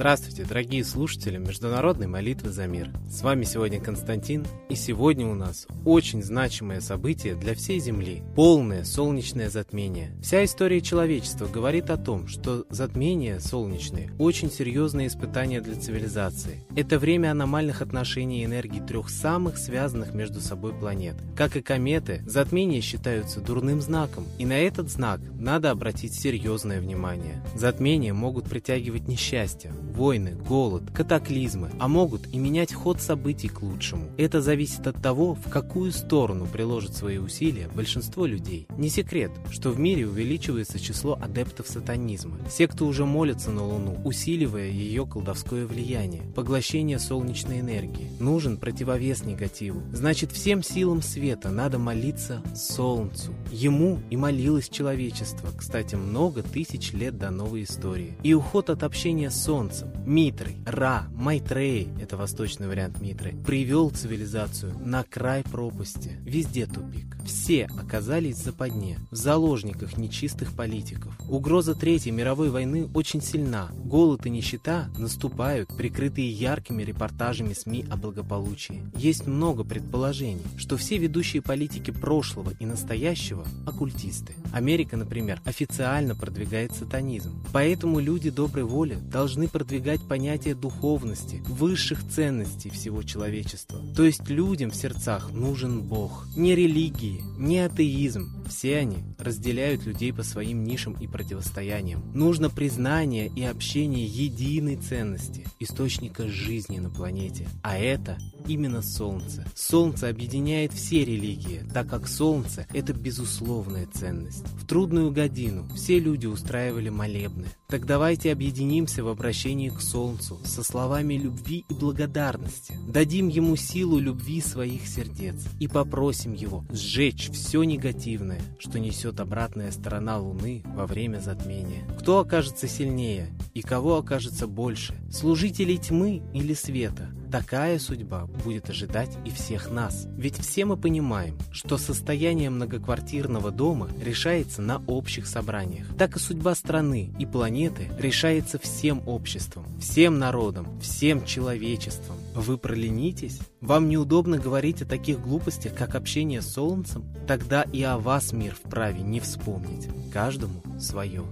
Здравствуйте, дорогие слушатели Международной молитвы за мир. С вами сегодня Константин, и сегодня у нас очень значимое событие для всей Земли – полное солнечное затмение. Вся история человечества говорит о том, что затмения солнечные – очень серьезные испытания для цивилизации. Это время аномальных отношений энергии трех самых связанных между собой планет. Как и кометы, затмения считаются дурным знаком, и на этот знак надо обратить серьезное внимание. Затмения могут притягивать несчастье, войны, голод, катаклизмы, а могут и менять ход событий к лучшему. Это зависит от того, в какую сторону приложит свои усилия большинство людей. Не секрет, что в мире увеличивается число адептов сатанизма. Все, кто уже молятся на Луну, усиливая ее колдовское влияние, поглощение солнечной энергии. Нужен противовес негативу. Значит, всем силам света надо молиться Солнцу. Ему и молилось человечество, кстати, много тысяч лет до новой истории. И уход от общения с Солнцем солнцем, Митрой, Ра, Майтреей, это восточный вариант Митры, привел цивилизацию на край пропасти. Везде тупик. Все оказались в западне, в заложниках нечистых политиков. Угроза Третьей мировой войны очень сильна. Голод и нищета наступают, прикрытые яркими репортажами СМИ о благополучии. Есть много предположений, что все ведущие политики прошлого и настоящего – оккультисты. Америка, например, официально продвигает сатанизм. Поэтому люди доброй воли должны продвигать понятие духовности, высших ценностей всего человечества. То есть людям в сердцах нужен Бог, не религии, не атеизм. Все они разделяют людей по своим нишам и противостояниям. Нужно признание и общение единой ценности, источника жизни на планете. А это именно Солнце. Солнце объединяет все религии, так как Солнце – это безусловная ценность. В трудную годину все люди устраивали молебны. Так давайте объединимся в обращении к Солнцу со словами любви и благодарности. Дадим ему силу любви своих сердец и попросим его сжечь все негативное, что несет обратная сторона Луны во время затмения. Кто окажется сильнее и кого окажется больше? Служителей тьмы или света? Такая судьба будет ожидать и всех нас. Ведь все мы понимаем, что состояние многоквартирного дома решается на общих собраниях. Так и судьба страны и планеты решается всем обществом, всем народом, всем человечеством. Вы проленитесь? Вам неудобно говорить о таких глупостях, как общение с Солнцем? Тогда и о вас мир вправе не вспомнить. Каждому свое.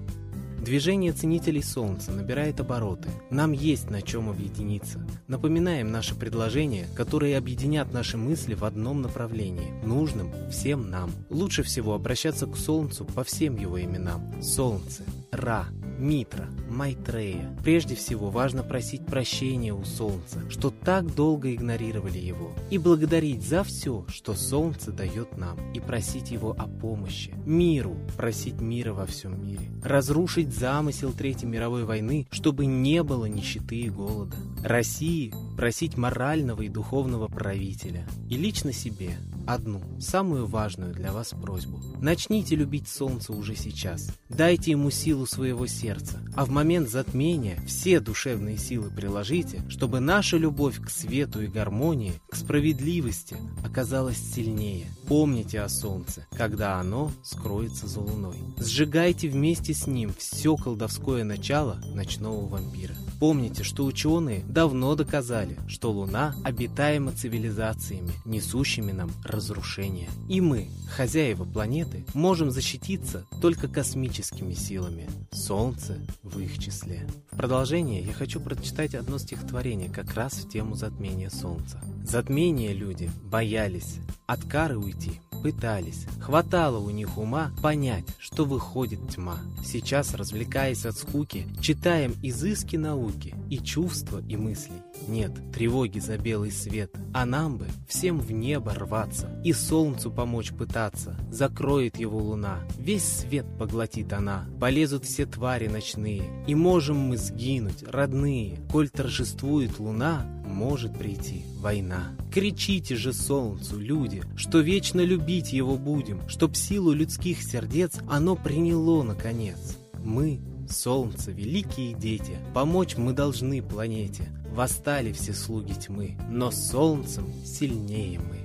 Движение ценителей Солнца набирает обороты. Нам есть на чем объединиться. Напоминаем наши предложения, которые объединят наши мысли в одном направлении, нужным всем нам. Лучше всего обращаться к Солнцу по всем его именам. Солнце, Ра, Митра, Майтрея. Прежде всего важно просить прощения у Солнца, что так долго игнорировали его, и благодарить за все, что Солнце дает нам, и просить его о помощи. Миру, просить мира во всем мире. Разрушить замысел Третьей мировой войны, чтобы не было нищеты и голода. России просить морального и духовного правителя. И лично себе одну, самую важную для вас просьбу. Начните любить солнце уже сейчас. Дайте ему силу своего сердца, а в момент затмения все душевные силы приложите, чтобы наша любовь к свету и гармонии, к справедливости оказалась сильнее. Помните о солнце, когда оно скроется за луной. Сжигайте вместе с ним все колдовское начало ночного вампира. Помните, что ученые давно доказали, что Луна обитаема цивилизациями, несущими нам разрушение. И мы, хозяева планеты, можем защититься только космическими силами. Солнце в их числе. В продолжение я хочу прочитать одно стихотворение как раз в тему затмения Солнца. Затмение люди боялись, от кары уйти пытались. Хватало у них ума понять, что выходит тьма. Сейчас, развлекаясь от скуки, читаем изыски науки и чувства, и мыслей. Нет тревоги за белый свет, а нам бы всем в небо рваться и солнцу помочь пытаться. Закроет его луна, весь свет поглотит она. Полезут все твари ночные, и можем мы сгинуть, родные. Коль торжествует луна, может прийти война. Кричите же солнцу, люди, что вечно любить его будем, чтоб силу людских сердец оно приняло наконец. Мы солнце, великие дети, помочь мы должны планете. Восстали все слуги тьмы, но солнцем сильнее мы.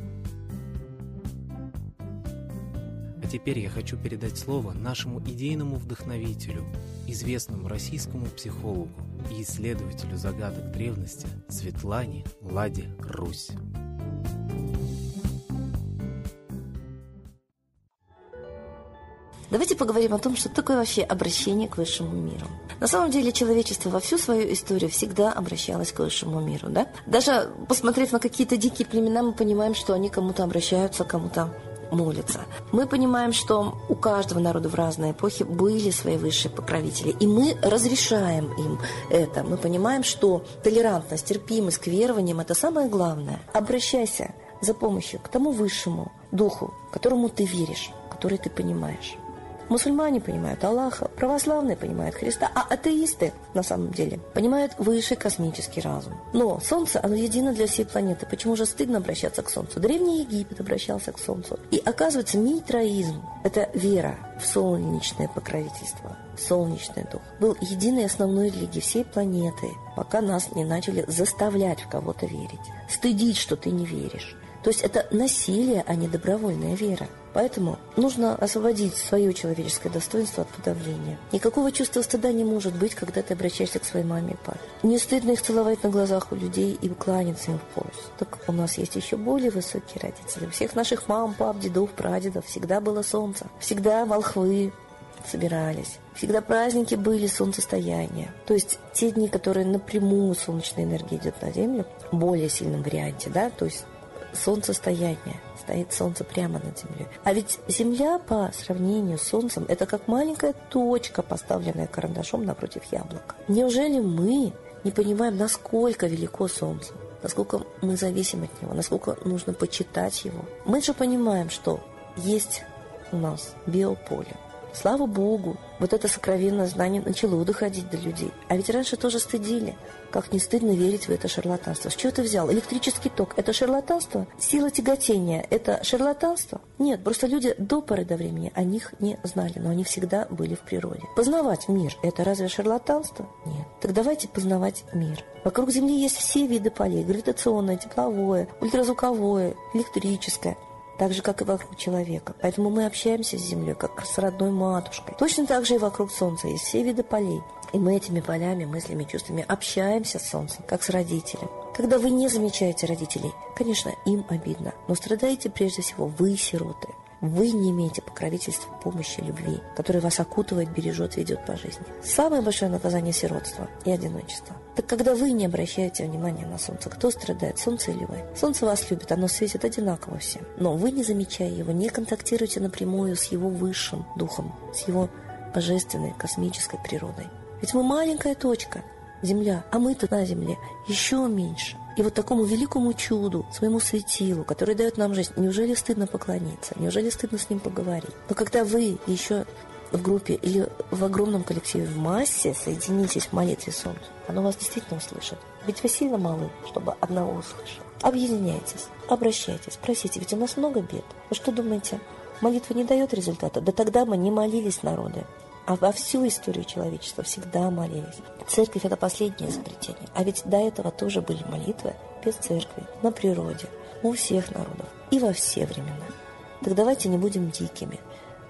Теперь я хочу передать слово нашему идейному вдохновителю, известному российскому психологу и исследователю загадок древности Светлане Ладе Русь. Давайте поговорим о том, что такое вообще обращение к высшему миру. На самом деле человечество во всю свою историю всегда обращалось к высшему миру. Да? Даже посмотрев на какие-то дикие племена, мы понимаем, что они кому-то обращаются, кому-то молятся. Мы понимаем, что у каждого народа в разные эпохи были свои высшие покровители, и мы разрешаем им это. Мы понимаем, что толерантность, терпимость к верованиям – это самое главное. Обращайся за помощью к тому высшему духу, которому ты веришь, который ты понимаешь. Мусульмане понимают Аллаха, православные понимают Христа, а атеисты, на самом деле, понимают высший космический разум. Но Солнце, оно едино для всей планеты. Почему же стыдно обращаться к Солнцу? Древний Египет обращался к Солнцу. И оказывается, митроизм – это вера в солнечное покровительство, солнечный дух. Был единой основной религией всей планеты, пока нас не начали заставлять в кого-то верить. Стыдить, что ты не веришь. То есть это насилие, а не добровольная вера. Поэтому нужно освободить свое человеческое достоинство от подавления. Никакого чувства стыда не может быть, когда ты обращаешься к своей маме и папе. Не стыдно их целовать на глазах у людей и кланяться им в пояс. Так у нас есть еще более высокие родители. У всех наших мам, пап, дедов, прадедов всегда было солнце. Всегда волхвы, собирались. Всегда праздники были солнцестояния. То есть те дни, которые напрямую солнечная энергия идет на Землю, в более сильном варианте, да, то есть солнцестояние. Стоит солнце прямо над землей. А ведь Земля по сравнению с Солнцем это как маленькая точка, поставленная карандашом напротив яблока. Неужели мы не понимаем, насколько велико Солнце? Насколько мы зависим от него, насколько нужно почитать его. Мы же понимаем, что есть у нас биополе. Слава Богу, вот это сокровенное знание начало доходить до людей. А ведь раньше тоже стыдили. Как не стыдно верить в это шарлатанство. С чего ты взял? Электрический ток – это шарлатанство? Сила тяготения – это шарлатанство? Нет, просто люди до поры до времени о них не знали, но они всегда были в природе. Познавать мир – это разве шарлатанство? Нет. Так давайте познавать мир. Вокруг Земли есть все виды полей – гравитационное, тепловое, ультразвуковое, электрическое – так же, как и вокруг человека. Поэтому мы общаемся с Землей, как с родной матушкой. Точно так же и вокруг Солнца есть все виды полей. И мы этими полями, мыслями, чувствами общаемся с Солнцем, как с родителем. Когда вы не замечаете родителей, конечно, им обидно, но страдаете прежде всего вы, сироты. Вы не имеете покровительства, помощи, любви, которая вас окутывает, бережет, ведет по жизни. Самое большое наказание – сиротство и одиночество. Так когда вы не обращаете внимания на солнце, кто страдает, солнце или вы? Солнце вас любит, оно светит одинаково всем. Но вы, не замечая его, не контактируете напрямую с его высшим духом, с его божественной космической природой. Ведь мы маленькая точка, Земля, а мы-то на Земле еще меньше. И вот такому великому чуду, своему светилу, который дает нам жизнь, неужели стыдно поклониться? Неужели стыдно с ним поговорить? Но когда вы еще в группе или в огромном коллективе, в массе соединитесь в молитве солнцу, оно вас действительно услышит. Ведь вы сильно малы, чтобы одного услышать. Объединяйтесь, обращайтесь, просите, ведь у нас много бед. Вы что думаете, молитва не дает результата? Да тогда мы не молились народы а во всю историю человечества всегда молились. Церковь – это последнее изобретение. А ведь до этого тоже были молитвы без церкви, на природе, у всех народов и во все времена. Так давайте не будем дикими.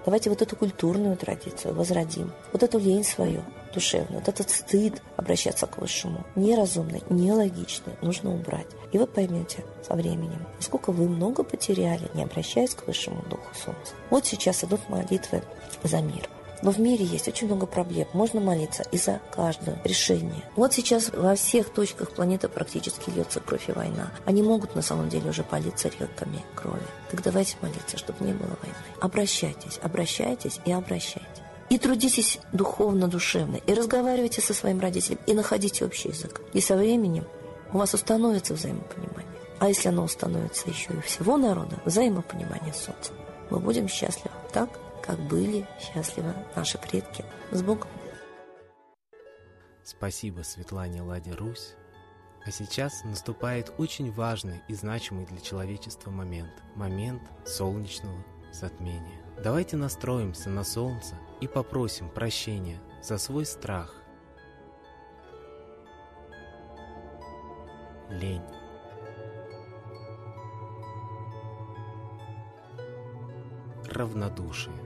Давайте вот эту культурную традицию возродим. Вот эту лень свою душевную, вот этот стыд обращаться к высшему. Неразумный, нелогичный, нужно убрать. И вы поймете со временем, насколько вы много потеряли, не обращаясь к высшему духу солнца. Вот сейчас идут молитвы за мир. Но в мире есть очень много проблем. Можно молиться и за каждое решение. Вот сейчас во всех точках планеты практически льется кровь и война. Они могут на самом деле уже политься реками крови. Так давайте молиться, чтобы не было войны. Обращайтесь, обращайтесь и обращайтесь. И трудитесь духовно, душевно, и разговаривайте со своим родителем, и находите общий язык. И со временем у вас установится взаимопонимание. А если оно установится еще и всего народа, взаимопонимание солнца, мы будем счастливы. Так? Как были счастливы наши предки. С Богом! Спасибо Светлане Ладе Русь. А сейчас наступает очень важный и значимый для человечества момент. Момент солнечного затмения. Давайте настроимся на солнце и попросим прощения за свой страх. Лень. Равнодушие.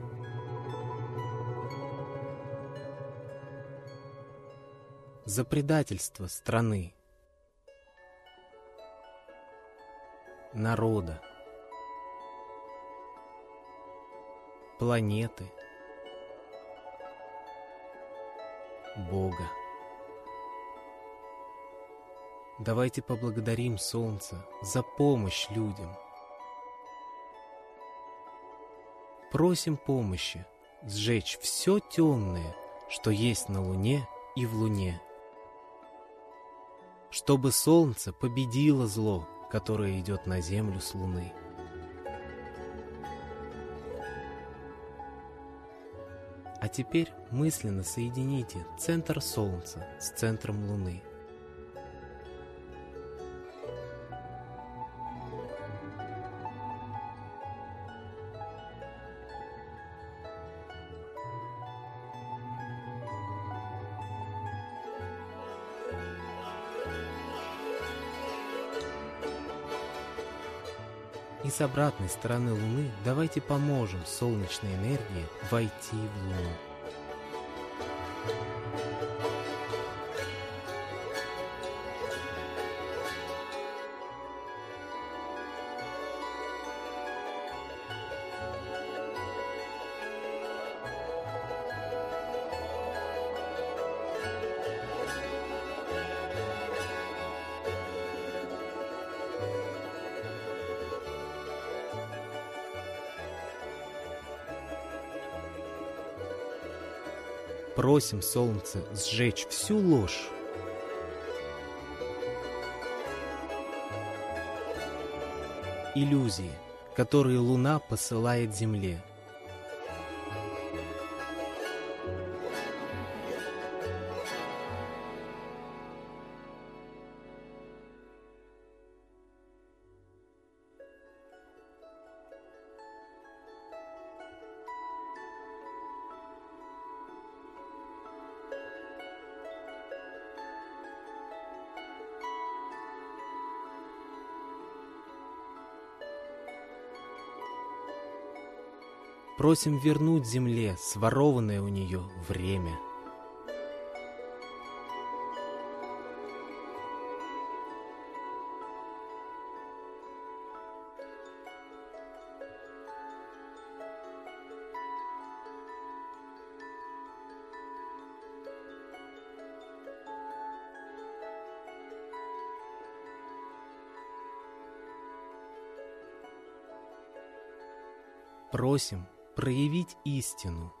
За предательство страны. Народа. Планеты. Бога. Давайте поблагодарим Солнце за помощь людям. Просим помощи сжечь все темное, что есть на Луне и в Луне. Чтобы Солнце победило зло, которое идет на Землю с Луны. А теперь мысленно соедините центр Солнца с центром Луны. И с обратной стороны Луны давайте поможем солнечной энергии войти в Луну. Просим солнце сжечь всю ложь. Иллюзии, которые Луна посылает Земле. Просим вернуть Земле сворованное у нее время. Просим проявить истину.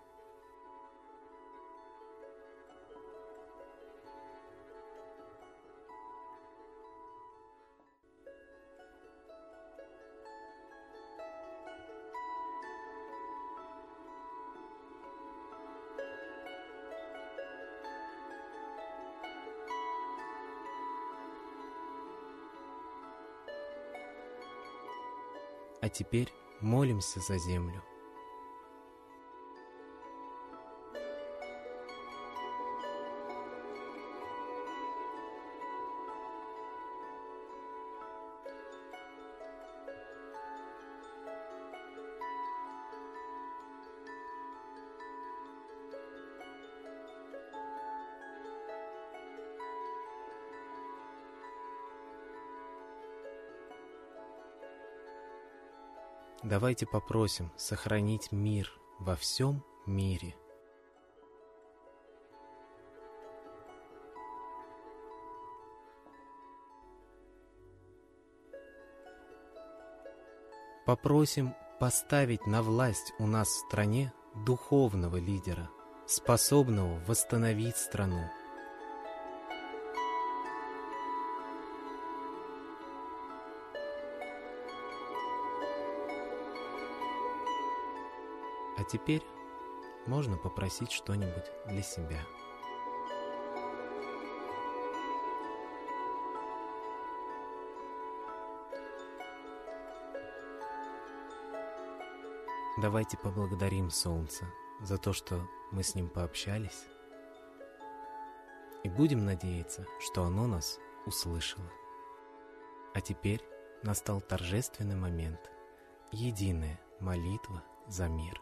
А теперь молимся за землю. Давайте попросим сохранить мир во всем мире. Попросим поставить на власть у нас в стране духовного лидера, способного восстановить страну. Теперь можно попросить что-нибудь для себя. Давайте поблагодарим Солнце за то, что мы с ним пообщались, и будем надеяться, что оно нас услышало. А теперь настал торжественный момент. Единая молитва за мир.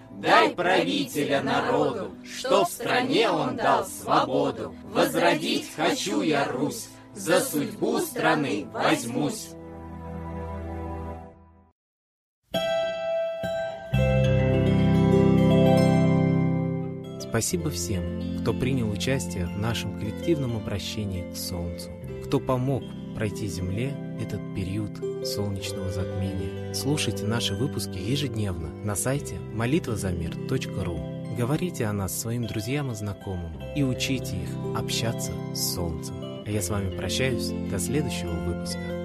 Дай правителя народу, что в стране он дал свободу. Возродить хочу я Русь, за судьбу страны возьмусь. Спасибо всем, кто принял участие в нашем коллективном обращении к Солнцу, кто помог пройти Земле этот период солнечного затмения. Слушайте наши выпуски ежедневно на сайте молитвазамир.ру. Говорите о нас своим друзьям и знакомым и учите их общаться с Солнцем. А я с вами прощаюсь до следующего выпуска.